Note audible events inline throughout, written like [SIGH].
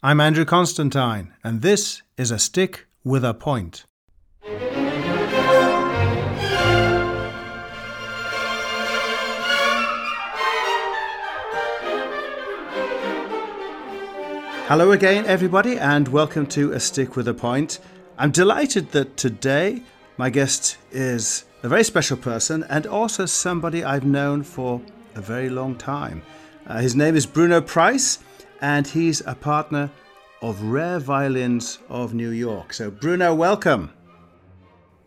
I'm Andrew Constantine, and this is A Stick with a Point. Hello again, everybody, and welcome to A Stick with a Point. I'm delighted that today my guest is a very special person and also somebody I've known for a very long time. Uh, his name is Bruno Price, and he's a partner of Rare Violins of New York. So, Bruno, welcome.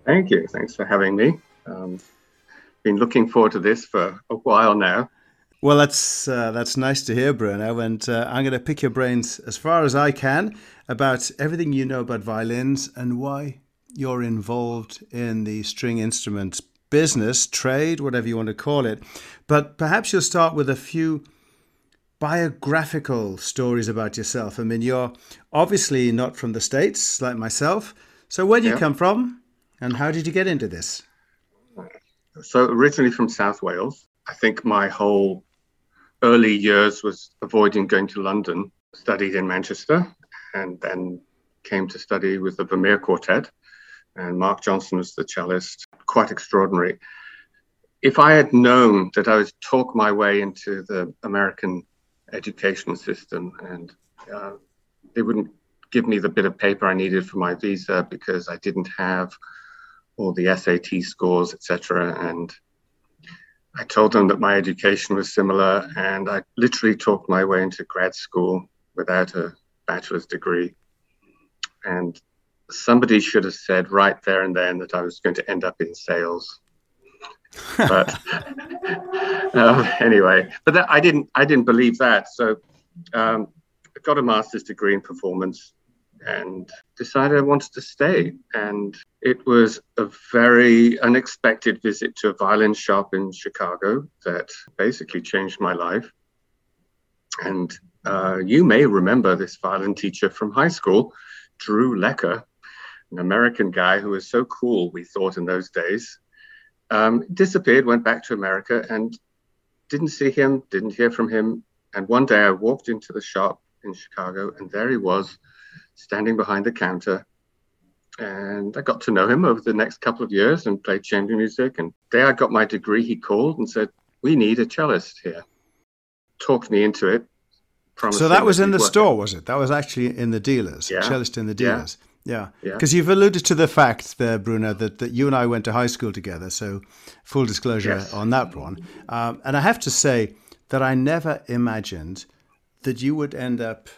Thank you. Thanks for having me. Um, been looking forward to this for a while now. Well, that's uh, that's nice to hear, Bruno. And uh, I'm going to pick your brains as far as I can about everything you know about violins and why you're involved in the string instruments business, trade, whatever you want to call it. But perhaps you'll start with a few biographical stories about yourself. I mean, you're obviously not from the States like myself. So, where do you come from and how did you get into this? So, originally from South Wales. I think my whole early years was avoiding going to London, studied in Manchester, and then came to study with the Vermeer Quartet. And Marc Johnson was the cellist, quite extraordinary. If I had known that I would talk my way into the American education system, and uh, they wouldn't give me the bit of paper I needed for my visa because I didn't have all the SAT scores, etc. And I told them that my education was similar, and I literally talked my way into grad school without a bachelor's degree. And somebody should have said right there and then that I was going to end up in sales but [LAUGHS] um, anyway, but that, I didn't I didn't believe that. So um, I got a master's degree in performance and decided I wanted to stay. And it was a very unexpected visit to a violin shop in Chicago that basically changed my life. And uh, you may remember this violin teacher from high school, Drew Lecker, an American guy who was so cool, we thought in those days um, disappeared, went back to America, and didn't see him, didn't hear from him. And one day I walked into the shop in Chicago, and there he was, standing behind the counter. And I got to know him over the next couple of years and played chamber music. And the day I got my degree, he called and said, "We need a cellist here." Talked me into it. So that was in the store, was it? That was actually in the dealers, yeah. cellist in the dealers. Yeah. Yeah, because yeah. you've alluded to the fact there, Bruno, that, that you and I went to high school together. So, full disclosure yes. on that one. Um, and I have to say that I never imagined that you would end up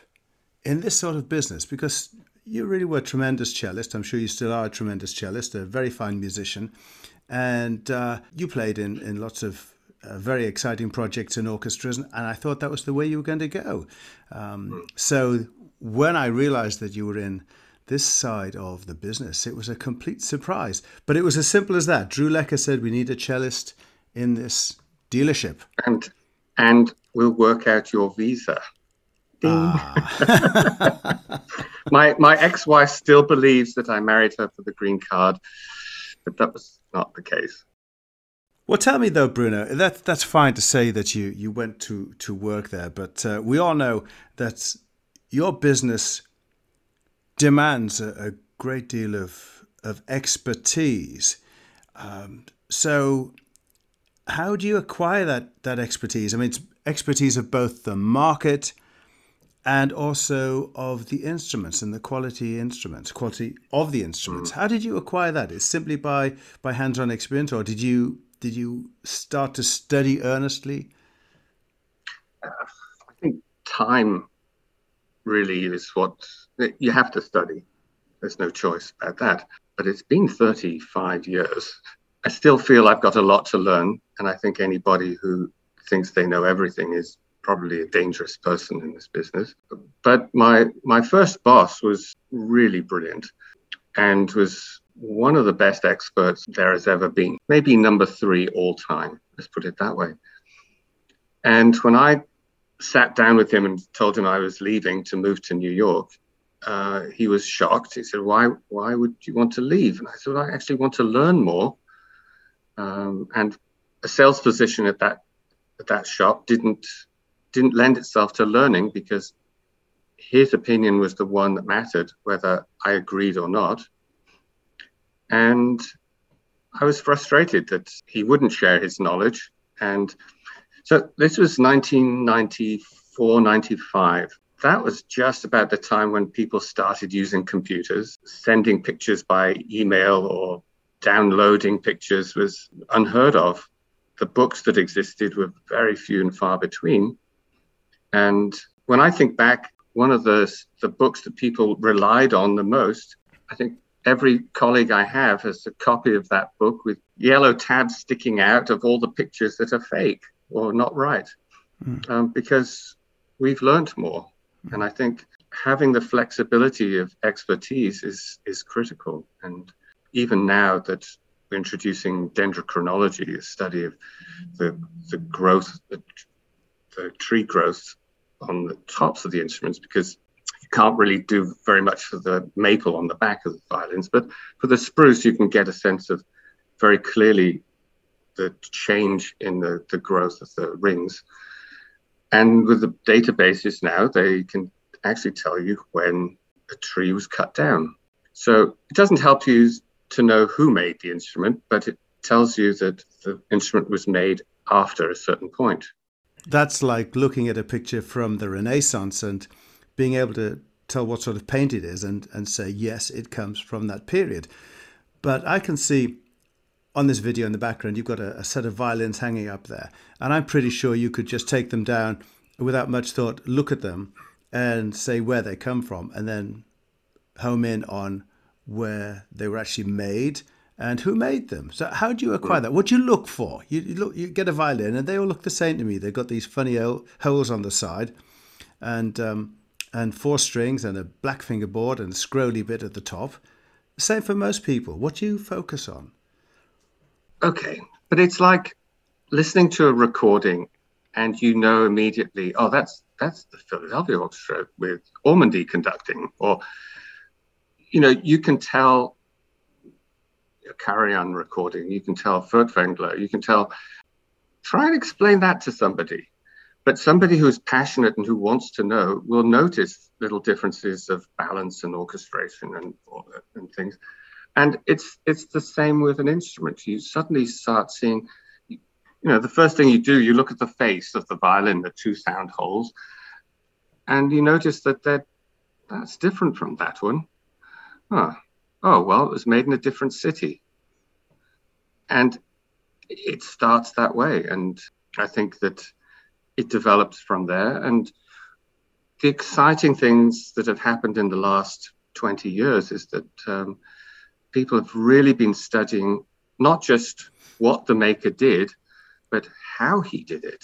in this sort of business because you really were a tremendous cellist. I'm sure you still are a tremendous cellist, a very fine musician. And uh, you played in, in lots of uh, very exciting projects and orchestras. And I thought that was the way you were going to go. Um, hmm. so, when I realized that you were in this side of the business. It was a complete surprise. But it was as simple as that. Drew Lecker said, We need a cellist in this dealership. And and we'll work out your visa. Ah. [LAUGHS] my my ex-wife still believes that I married her for the green card, but that was not the case. Well, tell me though, Bruno. That that's fine to say that you you went to to work there, but uh, we all know that your business demands a, a great deal of, of expertise. Um, so, how do you acquire that, that expertise? I mean, it's expertise of both the market and also of the instruments and the quality instruments, quality of the instruments. Mm. How did you acquire that? Is simply by by hands-on experience, or did you did you start to study earnestly? Uh, I think time really is what you have to study. There's no choice about that. But it's been 35 years. I still feel I've got a lot to learn. And I think anybody who thinks they know everything is probably a dangerous person in this business. But my, my first boss was really brilliant and was one of the best experts there has ever been. Maybe number three all time, let's put it that way. And when I sat down with him and told him I was leaving to move to New York, uh, he was shocked. He said, "Why? Why would you want to leave?" And I said, "I actually want to learn more." Um, and a sales position at that at that shop didn't didn't lend itself to learning because his opinion was the one that mattered, whether I agreed or not. And I was frustrated that he wouldn't share his knowledge. And so this was 1994, 95. That was just about the time when people started using computers. Sending pictures by email or downloading pictures was unheard of. The books that existed were very few and far between. And when I think back, one of the, the books that people relied on the most, I think every colleague I have has a copy of that book with yellow tabs sticking out of all the pictures that are fake or not right, mm. um, because we've learned more. And I think having the flexibility of expertise is is critical. And even now that we're introducing dendrochronology, a study of the the growth, the, the tree growth on the tops of the instruments, because you can't really do very much for the maple on the back of the violins, but for the spruce, you can get a sense of very clearly the change in the, the growth of the rings. And with the databases now, they can actually tell you when a tree was cut down. So it doesn't help you to know who made the instrument, but it tells you that the instrument was made after a certain point. That's like looking at a picture from the Renaissance and being able to tell what sort of paint it is and, and say, yes, it comes from that period. But I can see on this video in the background, you've got a, a, set of violins hanging up there. And I'm pretty sure you could just take them down without much thought, look at them and say where they come from, and then home in on where they were actually made and who made them. So how do you acquire that? What do you look for? You, you look, you get a violin, and they all look the same to me. They've got these funny holes on the side, and um, and four strings and a black fingerboard and a scrolly bit at the top. Same for most people. What do you focus on? Okay, but it's like listening to a recording and you know immediately, oh, that's that's the Philadelphia Orchestra with Ormandy conducting, or you know, you can tell a Karajan recording, you can tell Furtwängler, you can tell. Try and explain that to somebody. But somebody who's passionate and who wants to know will notice little differences of balance and orchestration and, and things. And it's it's the same with an instrument. You suddenly start seeing, you know, the first thing you do, you look at the face of the violin, the two sound holes, and you notice that that that's different from that one. Huh. Oh well, it was made in a different city. And it starts that way. And I think that it develops from there. And the exciting things that have happened in the last 20 years is that um, people have really been studying not just what the maker did, but how he did it.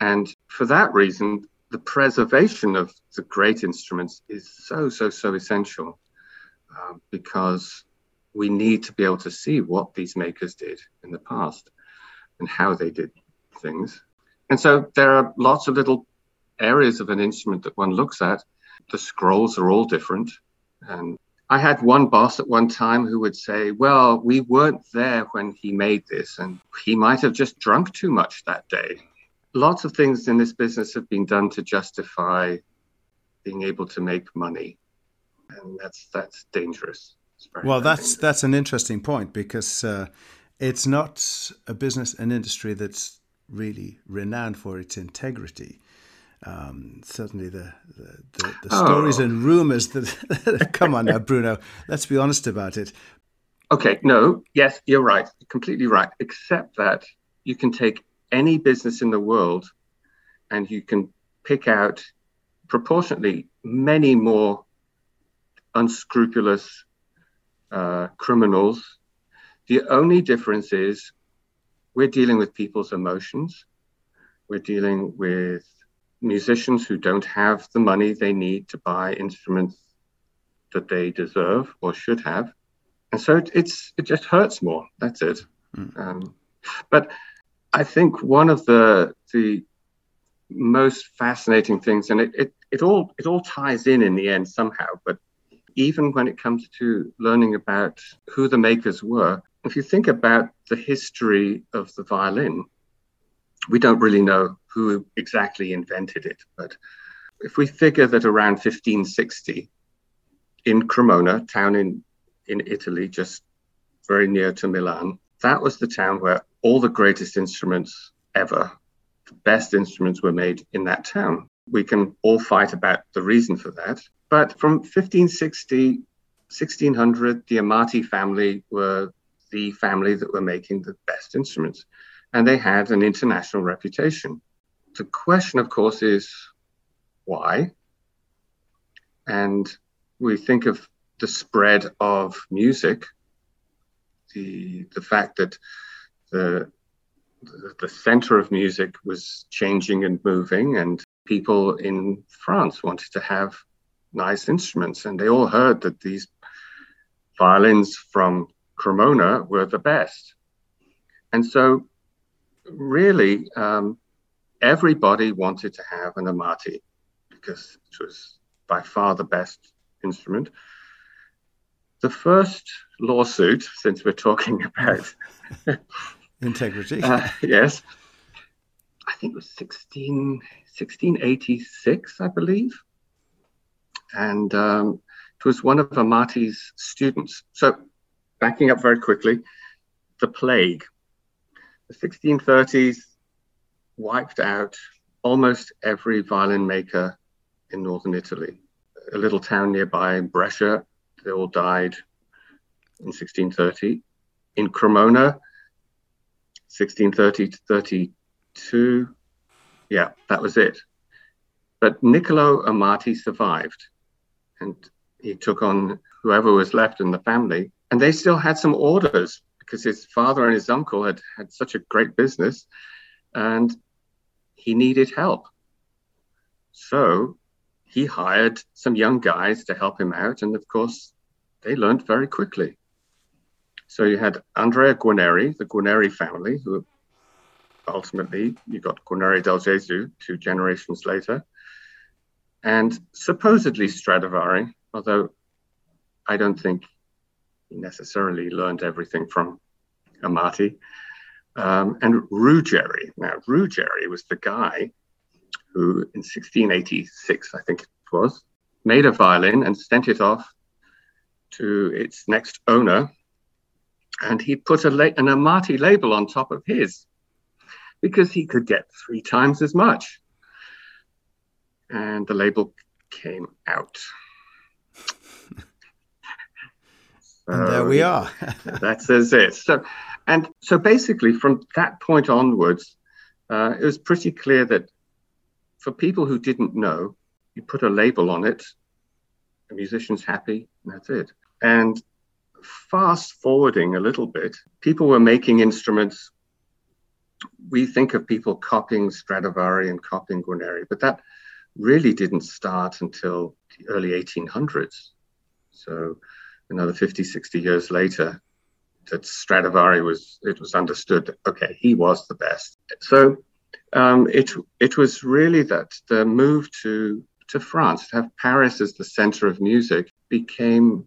And for that reason, the preservation of the great instruments is so, so, so essential uh, because we need to be able to see what these makers did in the past and how they did things. And so there are lots of little areas of an instrument that one looks at. The scrolls are all different. And I had one boss at one time who would say, Well, we weren't there when he made this, and he might have just drunk too much that day. Lots of things in this business have been done to justify being able to make money. And that's that's dangerous. Well, that's dangerous. that's an interesting point because uh, it's not a business, an industry that's really renowned for its integrity. Um, certainly, the the, the, the oh. stories and rumors [LAUGHS] that come on now, Bruno. Let's be honest about it. Okay, no, yes, you're right, completely right. Except that you can take any business in the world, and you can pick out proportionately many more unscrupulous uh, criminals. The only difference is we're dealing with people's emotions. We're dealing with musicians who don't have the money they need to buy instruments that they deserve or should have. And so it, it's it just hurts more. That's it. Mm. Um, but I think one of the the most fascinating things, and it, it, it all it all ties in in the end somehow. But even when it comes to learning about who the makers were, if you think about the history of the violin, we don't really know who exactly invented it, but if we figure that around 1560 in Cremona, town in, in Italy, just very near to Milan, that was the town where all the greatest instruments ever, the best instruments were made in that town. We can all fight about the reason for that. But from 1560, 1600, the Amati family were the family that were making the best instruments. And they had an international reputation. The question, of course, is why? And we think of the spread of music, the, the fact that the, the, the center of music was changing and moving, and people in France wanted to have nice instruments, and they all heard that these violins from Cremona were the best. And so, really, um, everybody wanted to have an Amati because it was by far the best instrument. The first lawsuit, [LAUGHS] since we're talking about [LAUGHS] integrity, [LAUGHS] uh, yes, I think it was 16, 1686, I believe. And um, it was one of Amati's students. So, backing up very quickly, the plague, the 1630s wiped out almost every violin maker in northern Italy. A little town nearby, Brescia, they all died in 1630. In Cremona, 1630 to 32, yeah, that was it. But Niccolo Amati survived and he took on whoever was left in the family. And they still had some orders because his father and his uncle had had such a great business and he needed help. So he hired some young guys to help him out. And of course, they learned very quickly. So you had Andrea Guarneri, the Guarneri family, who ultimately you got Guarneri del Gesù two generations later, and supposedly Stradivari, although I don't think necessarily learned everything from Amati. Um, and Ruggieri. Now, Ruggieri was the guy who in 1686, I think it was, made a violin and sent it off to its next owner. And he put a la- an Amati label on top of his because he could get three times as much. And the label came out. And there we are. [LAUGHS] [LAUGHS] that says it. So, and so basically, from that point onwards, uh, it was pretty clear that for people who didn't know, you put a label on it, the musician's happy, and that's it. And fast forwarding a little bit, people were making instruments. We think of people copying Stradivari and copying Guarneri, but that really didn't start until the early 1800s. So another 50, 60 years later, that Stradivari was, it was understood that, okay, he was the best. So um, it it was really that the move to to France, to have Paris as the center of music, became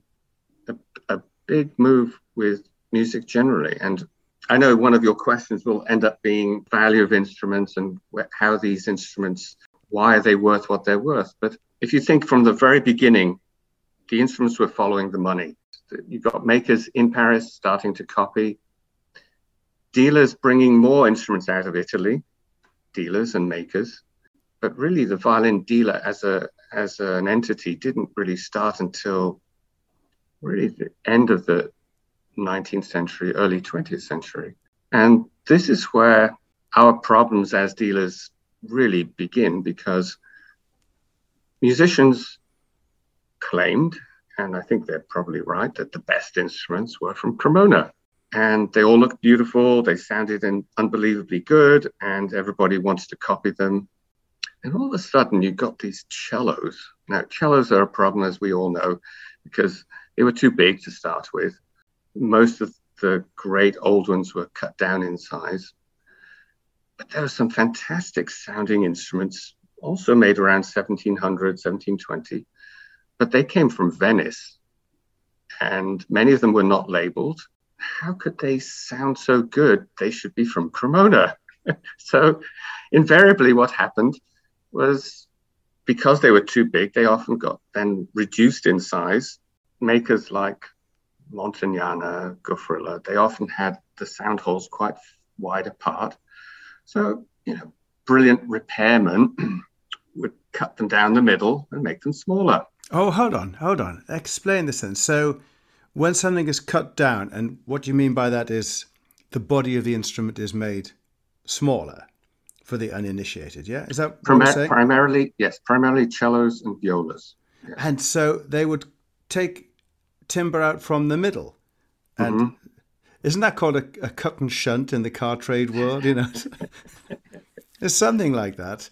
a, a big move with music generally. And I know one of your questions will end up being value of instruments and wh- how these instruments, why are they worth what they're worth? But if you think from the very beginning, the instruments were following the money. You've got makers in Paris starting to copy, dealers bringing more instruments out of Italy, dealers and makers. But really, the violin dealer as a as an entity didn't really start until really the end of the 19th century, early 20th century. And this is where our problems as dealers really begin because musicians claimed, and I think they're probably right, that the best instruments were from Cremona and they all looked beautiful. They sounded unbelievably good, and everybody wanted to copy them. And all of a sudden, you got these cellos. Now, cellos are a problem, as we all know, because they were too big to start with. Most of the great old ones were cut down in size. But there were some fantastic sounding instruments, also made around 1700, 1720. But they came from Venice, and many of them were not labeled how could they sound so good? They should be from Cremona. [LAUGHS] so, invariably, what happened was because they were too big, they often got then reduced in size. Makers like Montagnana, Goffriller, they often had the sound holes quite wide apart. So, you know, brilliant repairmen [CLEARS THROAT] would cut them down the middle and make them smaller. Oh, hold on, hold on. Explain this then. So, when something is cut down, and what you mean by that is the body of the instrument is made smaller for the uninitiated. Yeah, is that Primar- primarily? Yes, primarily cellos and violas. And so they would take timber out from the middle, and mm-hmm. isn't that called a, a, cut and shunt in the car trade world? You know, [LAUGHS] it's something like that.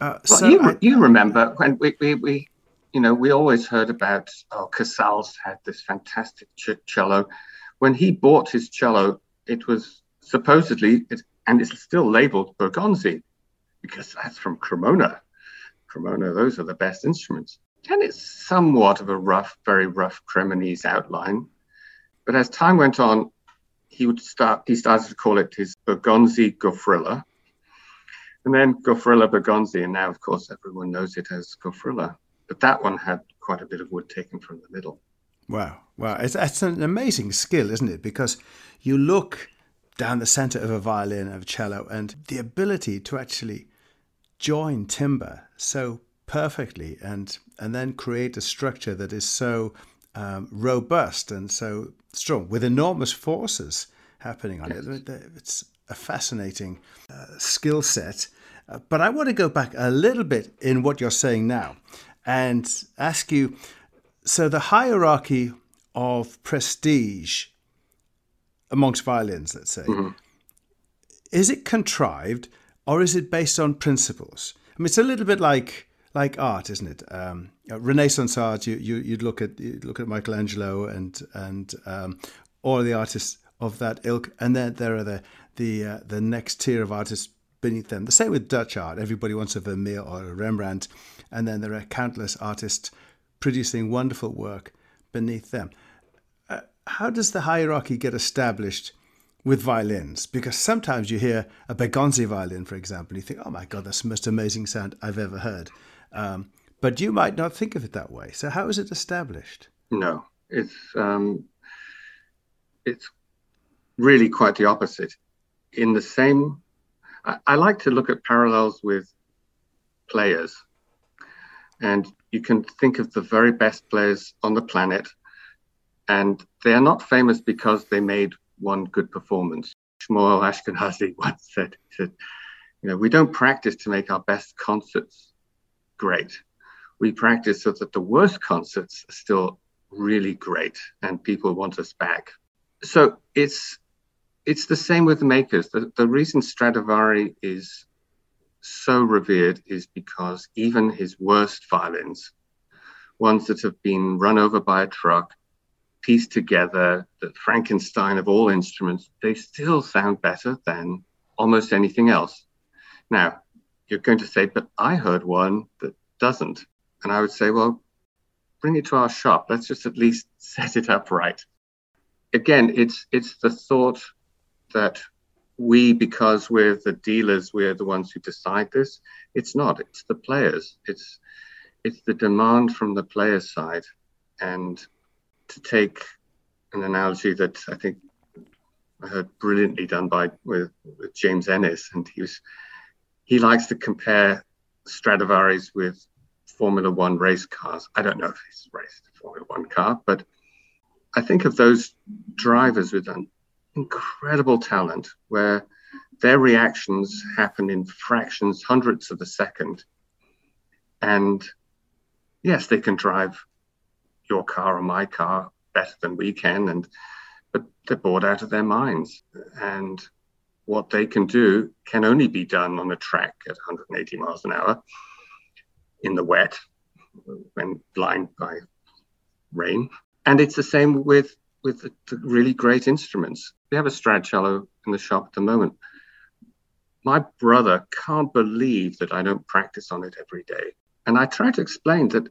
Uh, well, so you, I, you remember when we, we, we you know, we always heard about, oh, Casals had this fantastic cello. When he bought his cello, it was supposedly, it, and it's still labeled Bergonzi because that's from Cremona. Cremona, those are the best instruments. And it's somewhat of a rough, very rough Cremonese outline. But as time went on, he would start, he started to call it his Bergonzi Goffriller. And then Goffriller Bergonzi, and now, of course, everyone knows it as Goffriller but that one had quite a bit of wood taken from the middle. Wow, wow! It's, it's an amazing skill, isn't it? Because you look down the center of a violin of a cello, and the ability to actually join timber so perfectly, and and then create a structure that is so um, robust and so strong with enormous forces happening on yes. it. It's a fascinating uh, skill set. Uh, but I want to go back a little bit in what you're saying now and ask you so the hierarchy of prestige amongst violins, let's say, mm-hmm. is it contrived or is it based on principles? I mean, it's a little bit like like art, isn't it? Um, Renaissance art. You you you'd look at you look at Michelangelo and and um, all the artists of that ilk, and then there are the the uh, the next tier of artists beneath them. The same with Dutch art. Everybody wants a Vermeer or a Rembrandt, and then there are countless artists producing wonderful work beneath them. Uh, how does the hierarchy get established with violins? Because sometimes you hear a Bergonzi violin, for example, and you think, oh my God, that's the most amazing sound I've ever heard. Um, but you might not think of it that way. So how is it established? No, it's um, it's really quite the opposite. In the same, I, I like to look at parallels with players and you can think of the very best players on the planet, and they are not famous because they made one good performance. Shmuel Ashkenasi [LAUGHS] once said, he said, you know, we don't practice to make our best concerts great. We practice so that the worst concerts are still really great and people want us back. So it's it's the same with the makers. The, the reason Stradivari is so revered is because even his worst violins, ones that have been run over by a truck, pieced together, the Frankenstein of all instruments, they still sound better than almost anything else. Now, you're going to say, but I heard one that doesn't. And I would say, well, bring it to our shop. Let's just at least [LAUGHS] set it up right. Again, it's it's the thought that we, because we're the dealers, we're the ones who decide this. It's not. It's the players. It's it's the demand from the players' side. And to take an analogy that I think I heard brilliantly done by with, with James Ehnes, and he was he likes to compare Stradivari's with Formula One race cars. I don't know if he's raced a Formula One car, but I think of those drivers with an incredible talent where their reactions happen in fractions, hundredths of a second. And yes, they can drive your car or my car better than we can, and but they're bored out of their minds. And what they can do can only be done on a track at 180 miles an hour in the wet when blind by rain. And it's the same with with the, the really great instruments. We have a Strad cello in the shop at the moment. My brother can't believe that I don't practice on it every day. And I try to explain that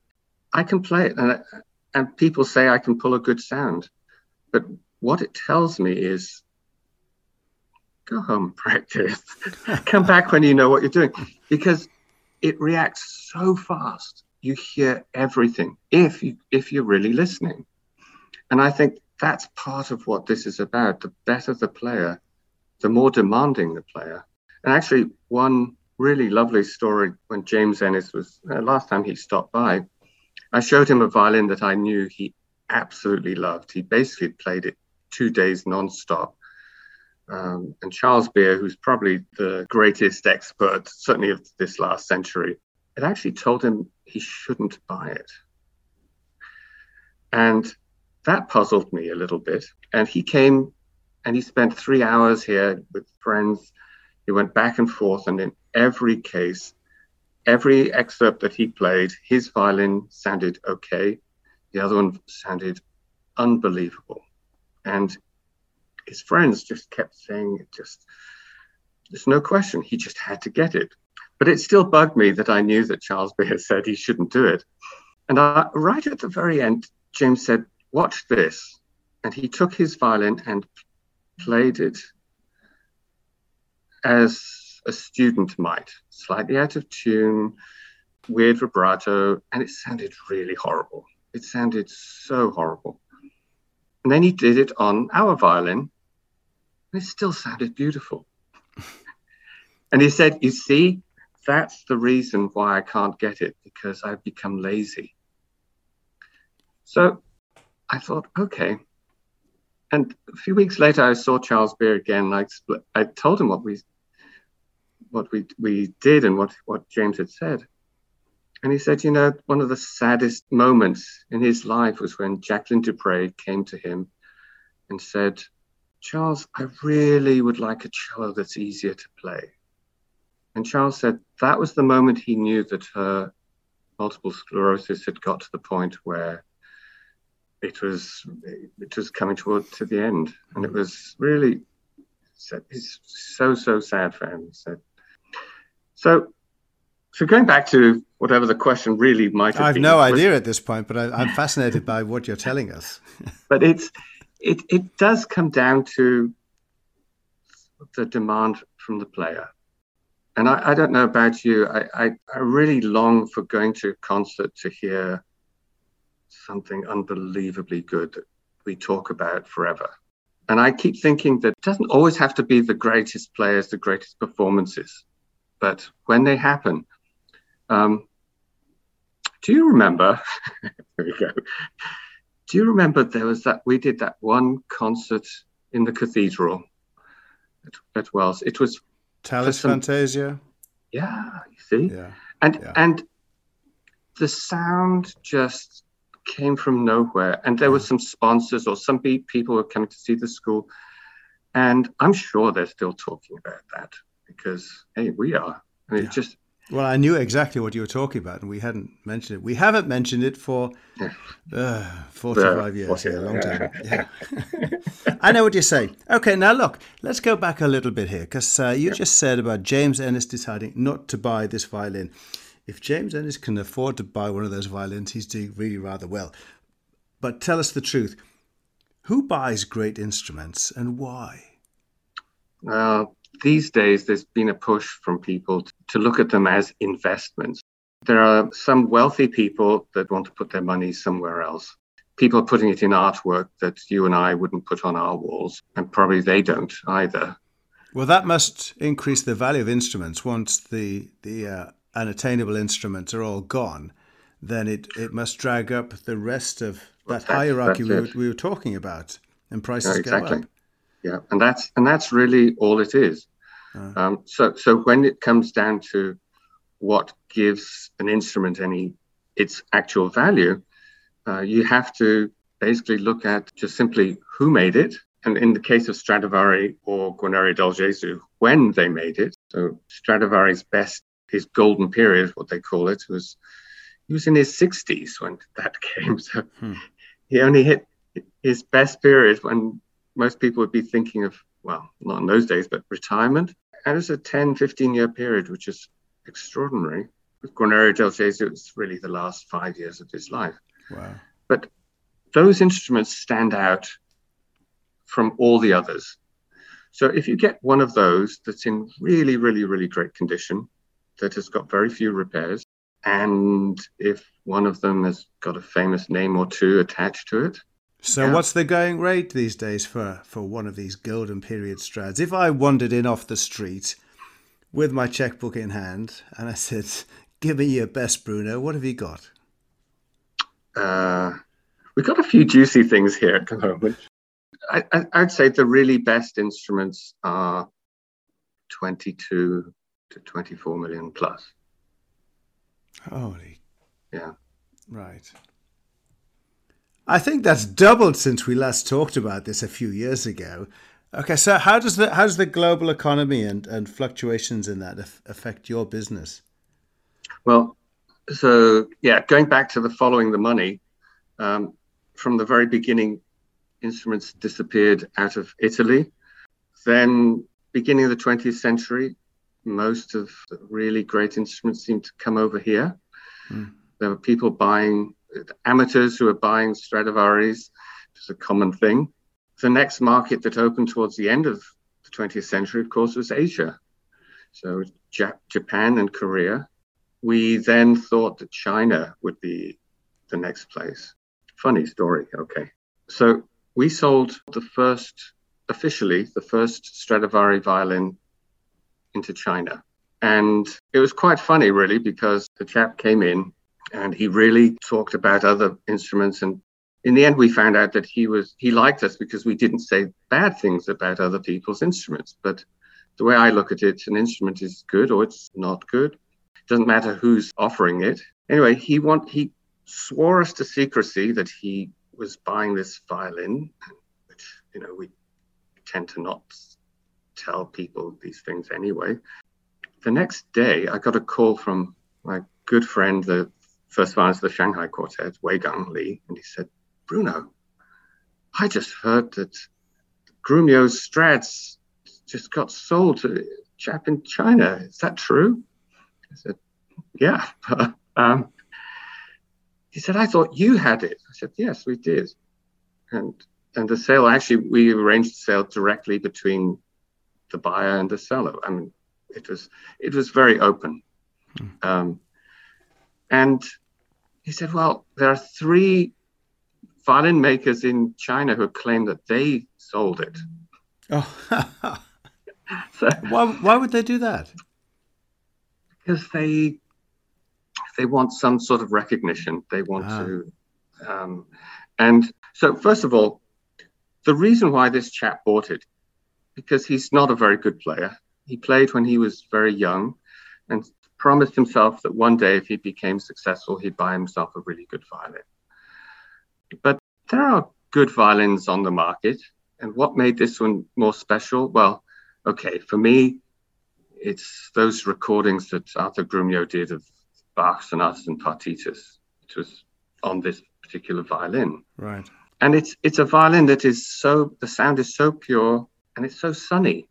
I can play it and, and people say I can pull a good sound. But what it tells me is go home [LAUGHS] practice. Come back when you know what you're doing. Because it reacts so fast. You hear everything if you if you're really listening. And I think that's part of what this is about. The better the player, the more demanding the player. And actually, one really lovely story when James Ehnes was uh, last time he stopped by. I showed him a violin that I knew he absolutely loved. He basically played it two days nonstop. Um, and Charles Beare, who's probably the greatest expert, certainly of this last century, had actually told him he shouldn't buy it. And that puzzled me a little bit. And he came and he spent three hours here with friends. He went back and forth, and in every case, every excerpt that he played, his violin sounded okay. The other one sounded unbelievable. And his friends just kept saying it just, there's no question, he just had to get it. But it still bugged me that I knew that Charles Beare [LAUGHS] said he shouldn't do it. And I, right at the very end, James said, Watch this. And he took his violin and played it as a student might, slightly out of tune, weird vibrato, and it sounded really horrible. It sounded so horrible. And then he did it on our violin, and it still sounded beautiful. [LAUGHS] and he said, You see, that's the reason why I can't get it, because I've become lazy. So I thought, okay. And a few weeks later, I saw Charles Beare again. I, I told him what we what we, we did and what, what James had said. And he said, you know, one of the saddest moments in his life was when Jacqueline du Pré came to him and said, Charles, I really would like a cello that's easier to play. And Charles said that was the moment he knew that her multiple sclerosis had got to the point where it was it was coming toward to the end, and it was really it's so so sad for him. So, so so going back to whatever the question really might have I have been, no idea at this point, but I, am fascinated by what you're telling us. [LAUGHS] but it's it it does come down to the demand from the player. And I, I don't know about you, I, I, I really long for going to a concert to hear something unbelievably good that we talk about forever. And I keep thinking that it doesn't always have to be the greatest players, the greatest performances, but when they happen, um, do you remember? [LAUGHS] there we go. Do you remember there was that we did that one concert in the cathedral at, at Wells? It was Tallis some, Fantasia. Yeah, you see, yeah, and yeah. and the sound just came from nowhere, and there yeah. were some sponsors or some people were coming to see the school, and I'm sure they're still talking about that because hey, we are, and it just well, I knew exactly what you were talking about, and we hadn't mentioned it. We haven't mentioned it for uh, 45 years, yeah, a long time. [LAUGHS] Yeah. [LAUGHS] I know what you're saying. Okay, now look, let's go back a little bit here, because uh, you yeah. just said about James Ehnes deciding not to buy this violin. If James Ehnes can afford to buy one of those violins, he's doing really rather well. But tell us the truth. Who buys great instruments and why? Uh, these days, there's been a push from people to look at them as investments. There are some wealthy people that want to put their money somewhere else. People are putting it in artwork that you and I wouldn't put on our walls, and probably they don't either. Well, that must increase the value of instruments once the the uh, unattainable instruments are all gone. Then it, it must drag up the rest of that that's, hierarchy that's we, were, we were talking about, and prices yeah, exactly. go up. Yeah, and that's and that's really all it is. Uh. Um, so, so when it comes down to what gives an instrument any its actual value, uh, you have to basically look at just simply who made it, and in the case of Stradivari or Guarneri del Gesù, when they made it. So Stradivari's best, his golden period, what they call it, was he was in his 60s when that [LAUGHS] came. So hmm. he only hit his best period when most people would be thinking of, well, not in those days, but retirement and it's a 10, 15 year period, which is extraordinary. With Guarneri del Gesù, was really the last five years of his life. Wow. But those instruments stand out from all the others. So if you get one of those that's in really, really, really great condition, that has got very few repairs. And if one of them has got a famous name or two attached to it. So, yeah. what's the going rate these days for, for one of these golden period strads? If I wandered in off the street with my checkbook in hand and I said, Give me your best, Bruno, what have you got? Uh, we've got a few juicy things here at the moment. I, I, I'd say the really best instruments are 22 to 24 million plus. Holy. Yeah. Right. I think that's doubled since we last talked about this a few years ago. Okay, so how does the how does the global economy and, and fluctuations in that affect your business? Well, so yeah, going back to the following the money, um, from the very beginning, instruments disappeared out of Italy. Then, beginning of the 20th century, most of the really great instruments seem to come over here. Mm. There were people buying, amateurs who were buying Stradivari's, which is a common thing. The next market that opened towards the end of the 20th century, of course, was Asia. So Jap- Japan and Korea. We then thought that China would be the next place. Funny story. Okay. So we sold the first, officially, the first Stradivari violin into China. And it was quite funny, really, because the chap came in and he really talked about other instruments. And in the end, we found out that he was he liked us because we didn't say bad things about other people's instruments. But the way I look at it, an instrument is good or it's not good. It doesn't matter who's offering it. Anyway, he want he swore us to secrecy that he was buying this violin, which you know we tend to not tell people these things anyway. The next day, I got a call from my good friend, the first violinist of the Shanghai Quartet, Wei Gang Li, and he said, Bruno, I just heard that Grumiaux's Strads just got sold to a chap in China. Is that true? I said, Yeah. um, he said, I thought you had it. I said, Yes, we did. And and the sale actually we arranged the sale directly between the buyer and the seller. I mean, it was it was very open. Mm. Um, and he said, "Well, there are three violin makers in China who claim that they sold it." Oh, [LAUGHS] so, why why would they do that? Because they they want some sort of recognition. They want ah. to, um, and so first of all, the reason why this chap bought it because he's not a very good player. He played when he was very young and promised himself that one day, if he became successful, he'd buy himself a really good violin. But there are good violins on the market. And what made this one more special? Well, okay, for me, it's those recordings that Arthur Grumiaux did of Bach sonatas and partitas, which was on this particular violin. Right. And it's it's a violin that is so the sound is so pure and it's so sunny.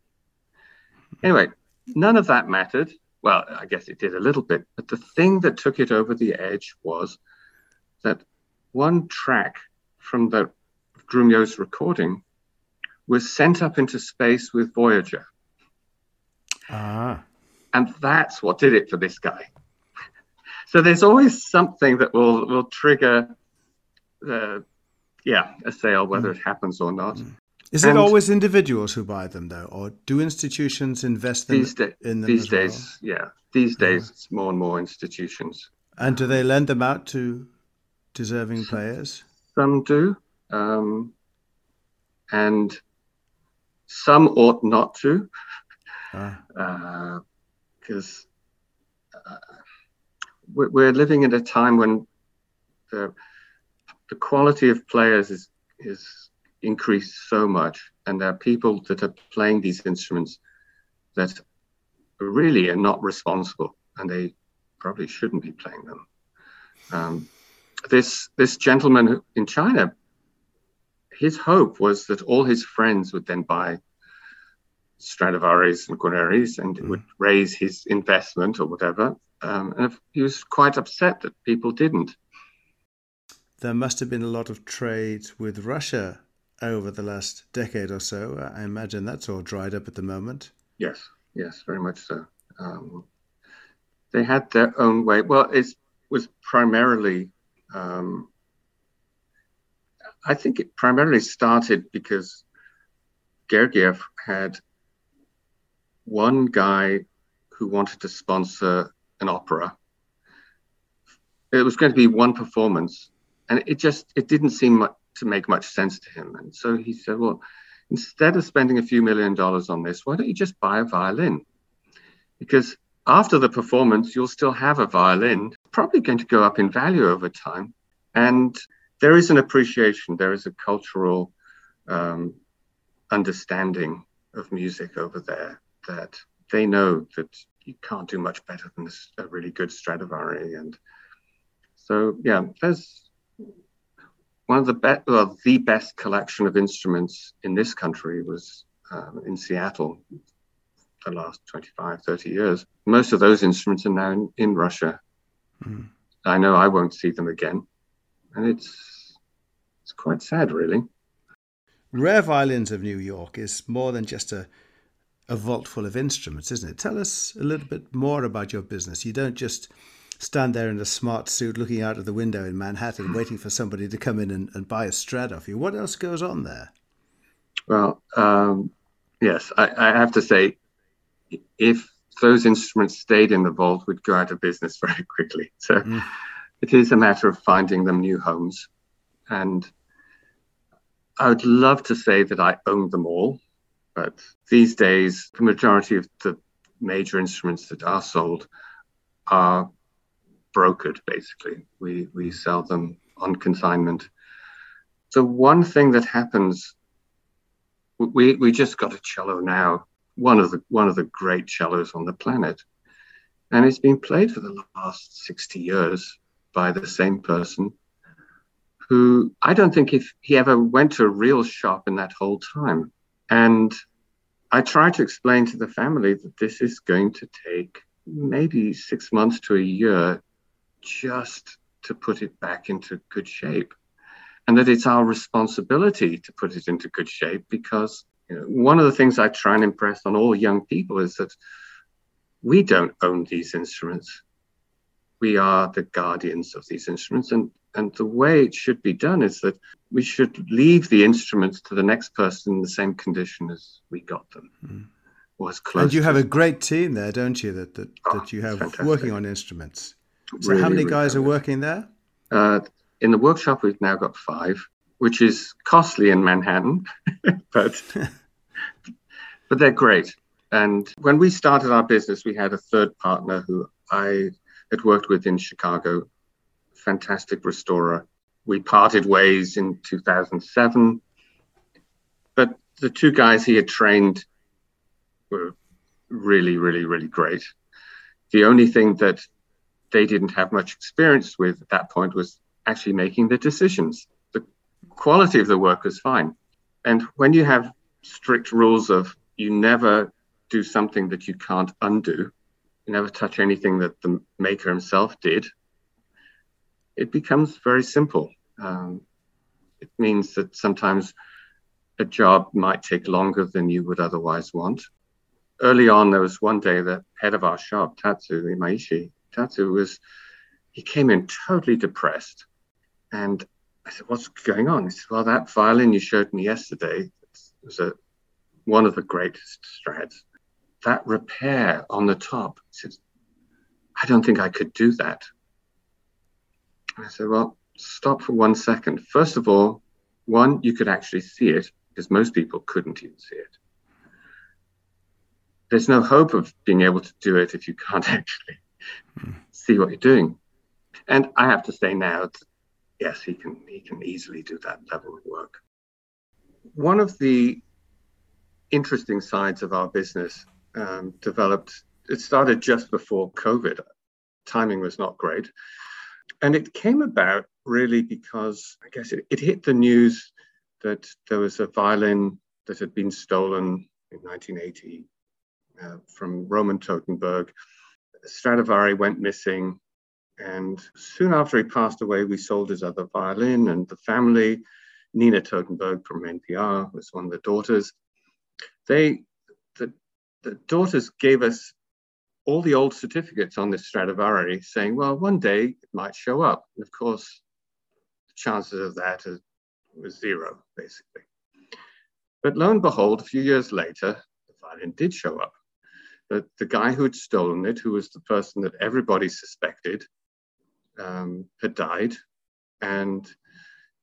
Anyway, none of that mattered. Well, I guess it did a little bit, but the thing that took it over the edge was that one track from the Grumiaux's recording was sent up into space with Voyager. Ah. And that's what did it for this guy. [LAUGHS] so there's always something that will will trigger the yeah, a sale, whether mm. it happens or not. Mm. Is and it always individuals who buy them though, or do institutions invest in, these da- in them? These days, well? yeah. These days, it's more and more institutions. And do they lend them out to deserving players? Some do, um, and some ought not to, because ah. uh, uh, we're living at a time when the the quality of players is is increased so much, and there are people that are playing these instruments that really are not responsible, and they probably shouldn't be playing them. Um, this this gentleman in China, his hope was that all his friends would then buy Stradivarius and Guarneris and mm. would raise his investment or whatever. Um, and he was quite upset that people didn't. There must have been a lot of trade with Russia over the last decade or so. I imagine that's all dried up at the moment. Yes, yes, very much so. Um, they had their own way. Well, it was primarily, um, I think it primarily started because Gergiev had one guy who wanted to sponsor an opera. It was going to be one performance, and it just it didn't seem to make much sense to him. And so he said, "Well, instead of spending a few million dollars on this, why don't you just buy a violin? Because after the performance, you'll still have a violin, probably going to go up in value over time. And there is an appreciation, there is a cultural um, understanding of music over there that they know that you can't do much better than a really good Stradivari. And so, yeah, there's one of the best, well, the best collection of instruments in this country was um, in Seattle the last 25, 30 years. Most of those instruments are now in, in Russia. Mm. I know I won't see them again. And it's it's quite sad, really. Rare Violins of New York is more than just a, a vault full of instruments, isn't it? Tell us a little bit more about your business. You don't just stand there in a smart suit looking out of the window in Manhattan waiting for somebody to come in and, and buy a Strad off you. What else goes on there? Well, um, yes, I, I, have to say, if those instruments stayed in the vault, we'd go out of business [LAUGHS] very quickly. So mm. it is a matter of finding them new homes. And I would love to say that I own them all, but these days, the majority of the major instruments that are sold are brokered, basically. We, we sell them on consignment. So, one thing that happens, we, we just got a cello now one of the one of the great cellos on the planet, and it's been played for the last sixty years by the same person, who I don't think if he ever went to a real shop in that whole time. And I tried to explain to the family that this is going to take maybe six months to a year just to put it back into good shape. And that it's our responsibility to put it into good shape because you know, one of the things I try and impress on all young people is that we don't own these instruments. We are the guardians of these instruments. And, and the way it should be done is that we should leave the instruments to the next person in the same condition as we got them. Mm. Or as close and you have a great team there, don't you, that, that, oh, that you have working on instruments. So really, how many guys really are working there? Uh, in the workshop, we've now got five which is costly in Manhattan, [LAUGHS] but [LAUGHS] but they're great. And when we started our business, we had a third partner who I had worked with in Chicago, fantastic restorer. We parted ways in 2007, but the two guys he had trained were really, really, really great. The only thing that they didn't have much experience with at that point was actually making the decisions The quality of the work is fine. And when you have strict rules of you never do something that you can't undo, you never touch anything that the maker himself did, it becomes very simple. Um, it means that sometimes a job might take longer than you would otherwise want. Early on, there was one day the head of our shop, Tatsu Imaishi, Tatsu was, he came in totally depressed. And I said, what's going on? He said, well, that violin you showed me yesterday was a, one of the greatest Strads. That repair on the top, he said, I don't think I could do that. I said, well, stop for one second. First of all, one, you could actually see it because most people couldn't even see it. There's no hope of being able to do it if you can't [LAUGHS] actually see what you're doing. And I have to say now, yes, he can he can easily do that level of work. One of the interesting sides of our business um, developed. It started just before COVID. Timing was not great, and it came about really because I guess it, it hit the news that there was a violin that had been stolen in 1980 uh, from Roman Totenberg. Stradivari went missing. And soon after he passed away, we sold his other violin and the family. Nina Totenberg from NPR was one of the daughters. They, the, the daughters gave us all the old certificates on this Stradivari saying, well, one day it might show up. And of course, the chances of that are, was zero, basically. But lo and behold, a few years later, the violin did show up. The, the guy who had stolen it, who was the person that everybody suspected, um, had died. And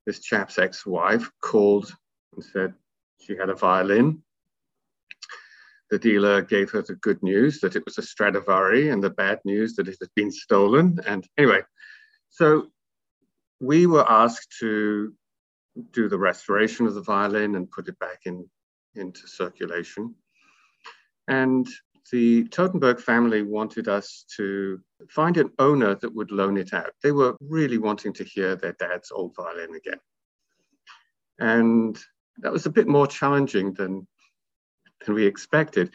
this chap's ex wife called and said she had a violin. The dealer gave her the good news that it was a Stradivari and the bad news that it had been stolen. And anyway, so we were asked to do the restoration of the violin and put it back in into circulation. And the Totenberg family wanted us to find an owner that would loan it out. They were really wanting to hear their dad's old violin again. And that was a bit more challenging than, than we expected,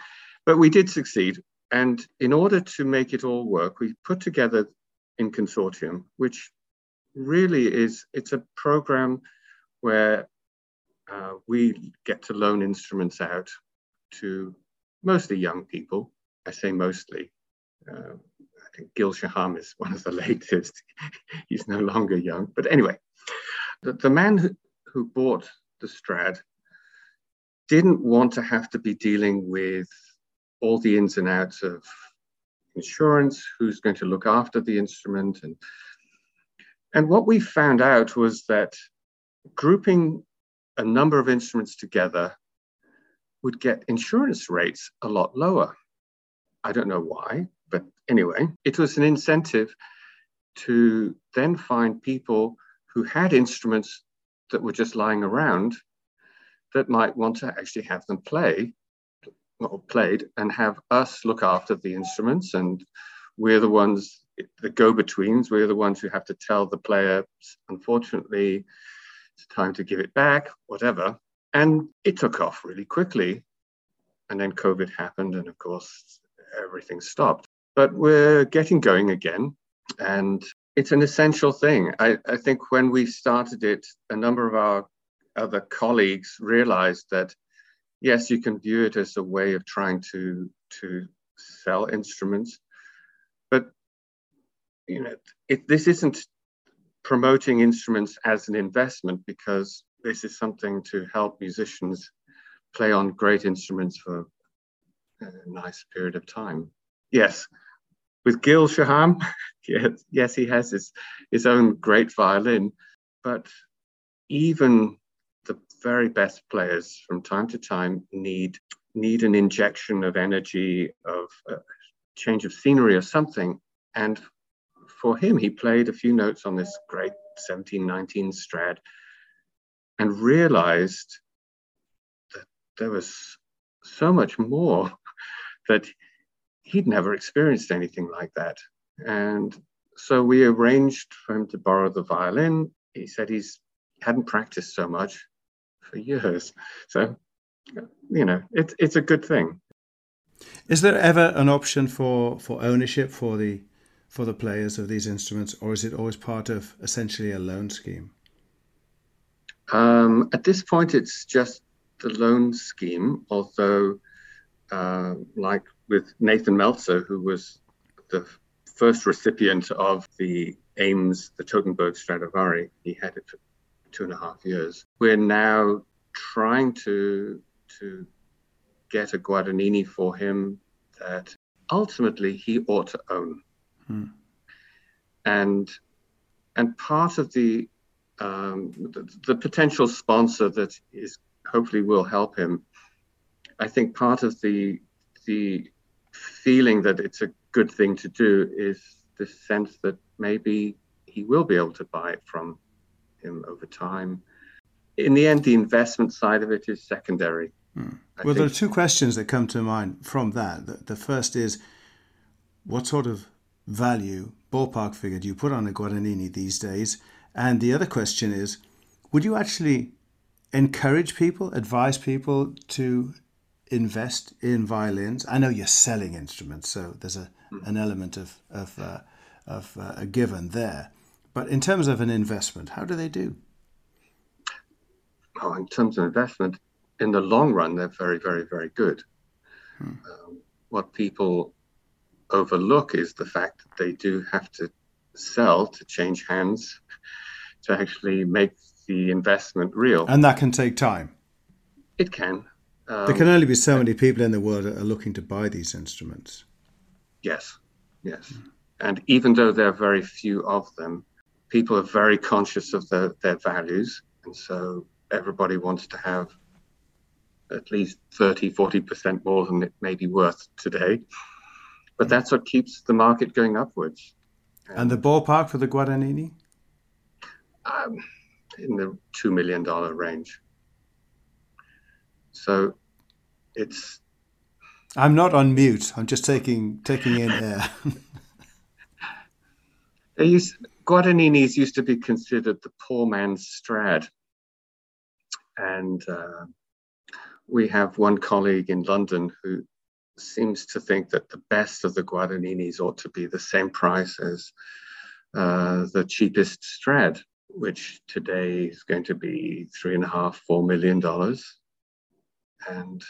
but we did succeed. And in order to make it all work, we put together in consortium, which really is, it's a program where uh, we get to loan instruments out to mostly young people. I say mostly. Uh, I think Gil Shaham is one of the [LAUGHS] latest. He's no longer young. But anyway, the, the man who, who bought the Strad didn't want to have to be dealing with all the ins and outs of insurance, who's going to look after the instrument. And, and what we found out was that grouping a number of instruments together would get insurance rates a lot lower. I don't know why, but anyway, it was an incentive to then find people who had instruments that were just lying around that might want to actually have them play or played and have us look after the instruments and we're the ones the go-betweens we're the ones who have to tell the player unfortunately it's time to give it back whatever and it took off really quickly. And then COVID happened, and of course, everything stopped. But we're getting going again. And it's an essential thing. I, I think when we started it, a number of our other colleagues realized that yes, you can view it as a way of trying to to sell instruments, but you know, it, this isn't promoting instruments as an investment because this is something to help musicians play on great instruments for a nice period of time. Yes, with Gil Shaham, [LAUGHS] yes, yes, he has his, his own great violin, but even the very best players from time to time need need an injection of energy, of change of scenery or something. And for him, he played a few notes on this great 1719 Strad and realized that there was so much more [LAUGHS] that he'd never experienced anything like that. And so we arranged for him to borrow the violin. He said he's hadn't practiced so much for years. [LAUGHS] So, you know, it's it's a good thing. Is there ever an option for, for ownership for the for the players of these instruments, or is it always part of essentially a loan scheme? Um, at this point, it's just the loan scheme, although, uh, like with Nathan Meltzer, who was the first recipient of the Ames, the Totenberg Stradivari, he had it for two and a half years. We're now trying to to get a Guadagnini for him that ultimately he ought to own. Hmm. And and part of the um, the, the, potential sponsor that is hopefully will help him. I think part of the the feeling that it's a good thing to do is the sense that maybe he will be able to buy it from him over time. In the end, the investment side of it is secondary. Hmm. Well, think. there are two questions that come to mind from that. The, the first is what sort of value, ballpark figure, do you put on a Guadagnini these days? And the other question is would you actually encourage people, advise people to invest in violins? I know you're selling instruments, so there's a, an element of, of, uh, of uh, a given there. But in terms of an investment, how do they do? Oh, in terms of investment, in the long run, they're very, very, very good. Hmm. Um, what people overlook is the fact that they do have to sell to change hands to actually make the investment real. And that can take time. It can. Um, there can only be so many people in the world that are looking to buy these instruments. Yes, yes. And even though there are very few of them, people are very conscious of the, their values. And so everybody wants to have at least 30, 40% more than it may be worth today. But that's what keeps the market going upwards. And, and the ballpark for the Guadagnini? Um, in the $2 million range. So it's. I'm not on mute. I'm just taking taking in air. [LAUGHS] they used, Guadagnini's used to be considered the poor man's Strad. And uh, we have one colleague in London who seems to think that the best of the Guadagninis ought to be the same price as uh, the cheapest Strad, which today is going to be three and a half, four million dollars. And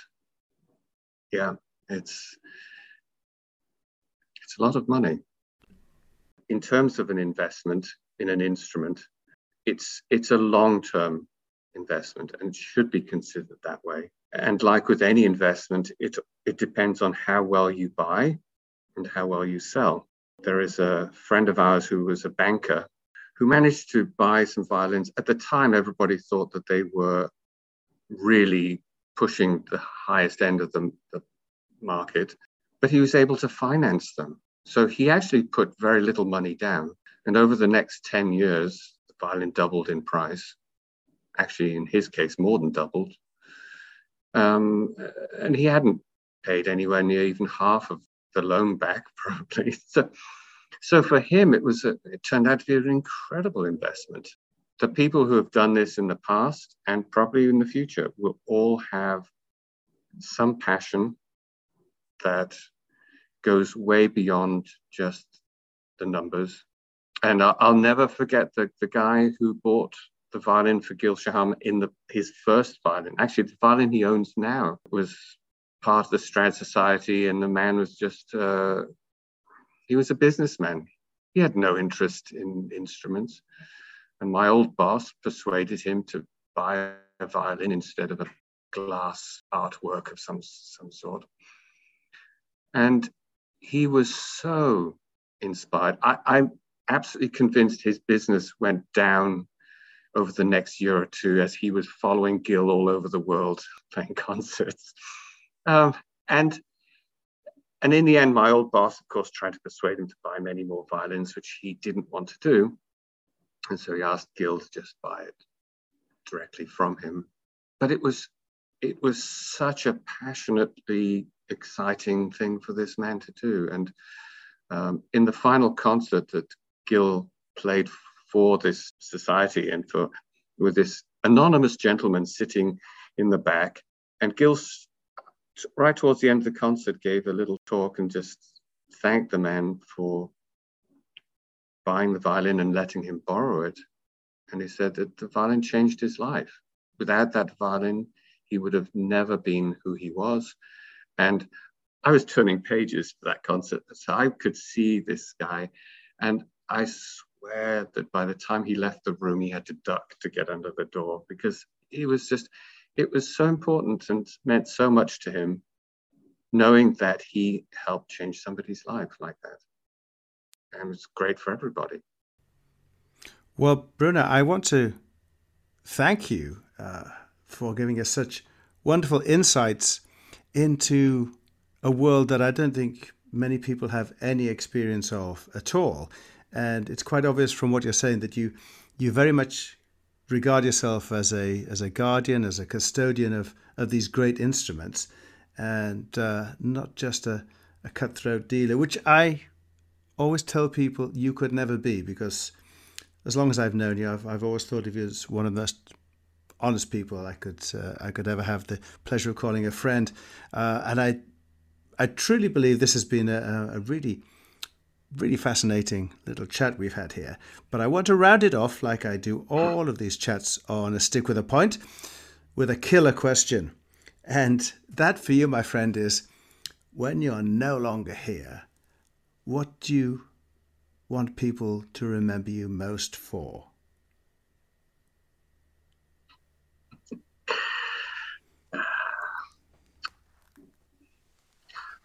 yeah, it's it's a lot of money. In terms of an investment in an instrument, it's it's a long-term investment and should be considered that way. And like with any investment, it, it depends on how well you buy and how well you sell. There is a friend of ours who was a banker who managed to buy some violins. At the time, everybody thought that they were really pushing the highest end of the, the market, but he was able to finance them. So he actually put very little money down. And over the next 10 years, the violin doubled in price. Actually, in his case, more than doubled. Um, and he hadn't paid anywhere near even half of the loan back, [LAUGHS] probably. So, so for him, it was a, it turned out to be an incredible investment. The people who have done this in the past and probably in the future will all have some passion that goes way beyond just the numbers. And I'll, I'll never forget the, the guy who bought the violin for Gil Shaham in the, his first violin. Actually, the violin he owns now was part of the Strad Society, and the man was just, uh, he was a businessman. He had no interest in instruments. And my old boss persuaded him to buy a violin instead of a glass artwork of some, some sort. And he was so inspired. I, I'm absolutely convinced his business went down over the next year or two as he was following Gil all over the world [LAUGHS] playing concerts. Um, and and in the end, my old boss, of course, tried to persuade him to buy many more violins, which he didn't want to do. And so he asked Gil to just buy it directly from him. But it was it was such a passionately exciting thing for this man to do. And um, in the final concert that Gil played for this society and for with this anonymous gentleman sitting in the back. And Gil, right towards the end of the concert, gave a little talk and just thanked the man for buying the violin and letting him borrow it. And he said that the violin changed his life. Without that violin, he would have never been who he was. And I was turning pages for that concert, so I could see this guy. And I swear that by the time he left the room, he had to duck to get under the door because he was just, it was so important and meant so much to him knowing that he helped change somebody's life like that. And it was great for everybody. Well, Bruno, I want to thank you uh, for giving us such wonderful insights into a world that I don't think many people have any experience of at all. And it's quite obvious from what you're saying that you you very much regard yourself as a as a guardian, as a custodian of of these great instruments, and uh, not just a, a cutthroat dealer, which I always tell people you could never be because as long as I've known you, I've, I've always thought of you as one of the most honest people I could uh, I could ever have the pleasure of calling a friend, uh, and I I truly believe this has been a, a really really fascinating little chat we've had here. But I want to round it off like I do all of these chats on a stick with a point with a killer question. And that for you, my friend, is when you're no longer here, what do you want people to remember you most for?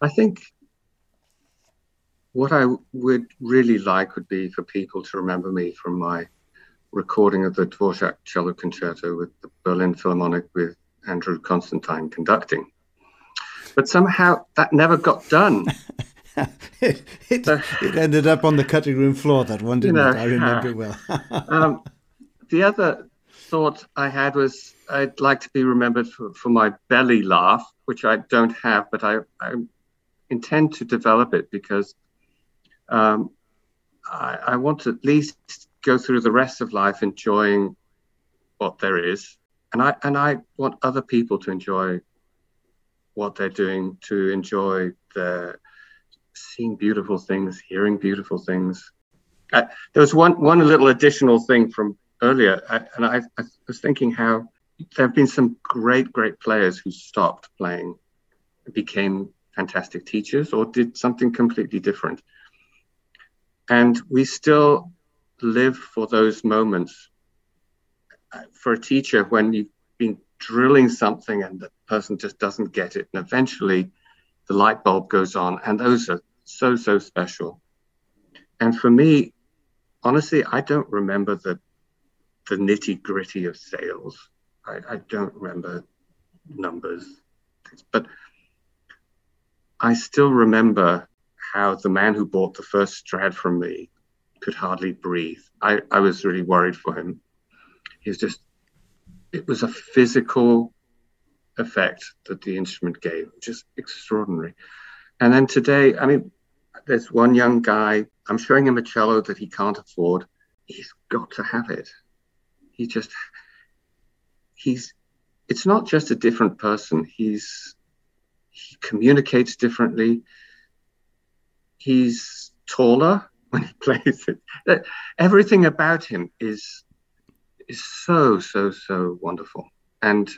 I think what I would really like would be for people to remember me from my recording of the Dvorak cello concerto with the Berlin Philharmonic with Andrew Constantine conducting. But somehow that never got done. [LAUGHS] it, it, so, it, ended up on the cutting room floor, that one, didn't you know, it? I remember uh, well. [LAUGHS] um, the other thought I had was I'd like to be remembered for, for my belly laugh, which I don't have, but I, I intend to develop it because um, I, I, want to at least go through the rest of life enjoying what there is, and I and I want other people to enjoy what they're doing, to enjoy the seeing beautiful things, hearing beautiful things. Uh, there was one one little additional thing from earlier, I, and I, I was thinking how there have been some great great players who stopped playing, became fantastic teachers, or did something completely different and we still live for those moments. For a teacher, when you've been drilling something and the person just doesn't get it, and eventually the light bulb goes on, and those are so, so special. And for me, honestly, I don't remember the the nitty gritty of sales. I, I don't remember numbers, but I still remember how the man who bought the first Strad from me could hardly breathe. I, I was really worried for him. He was just, it was a physical effect that the instrument gave, just extraordinary. And then today, I mean, there's one young guy, I'm showing him a cello that he can't afford. He's got to have it. He just, he's, it's not just a different person. He's, he communicates differently he's taller when he [LAUGHS] plays it. Everything about him is is so so so wonderful, and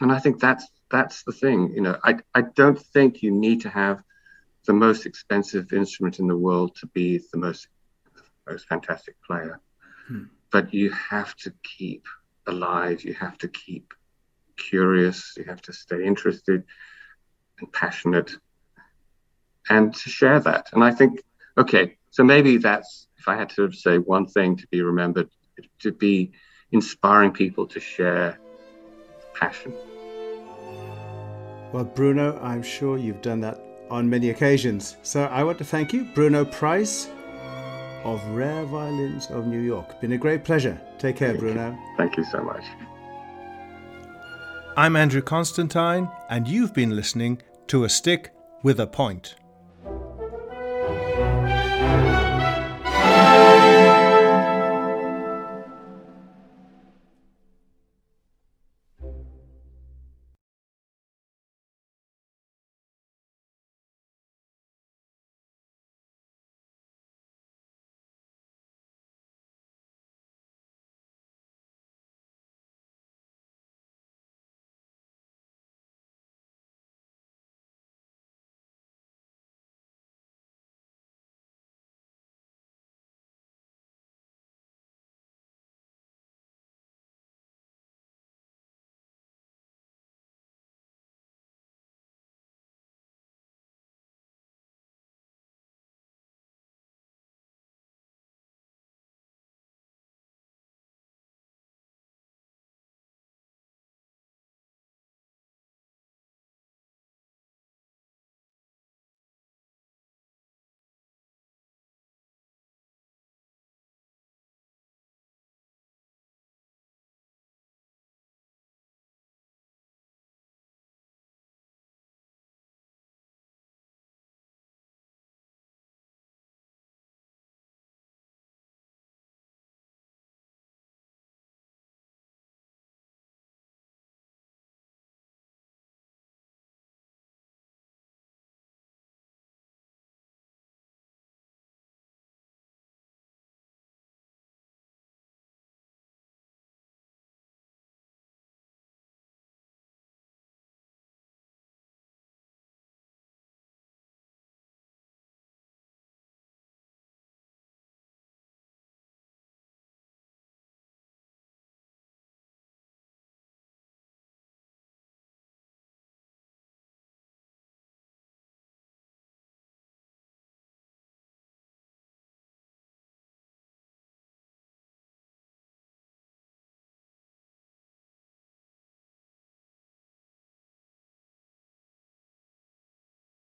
and I think that's that's the thing. You know, I I don't think you need to have the most expensive instrument in the world to be the most most fantastic player, hmm. but you have to keep alive. You have to keep curious. You have to stay interested and passionate and to share that. And I think, okay, so maybe that's, if I had to say one thing to be remembered, to be inspiring people to share passion. Well, Bruno, I'm sure you've done that on many occasions. So I want to thank you, Bruno Price of Rare Violins of New York. Been a great pleasure. Take care, thank Bruno. You. Thank you so much. I'm Andrew Constantine, and you've been listening to A Stick with a Point.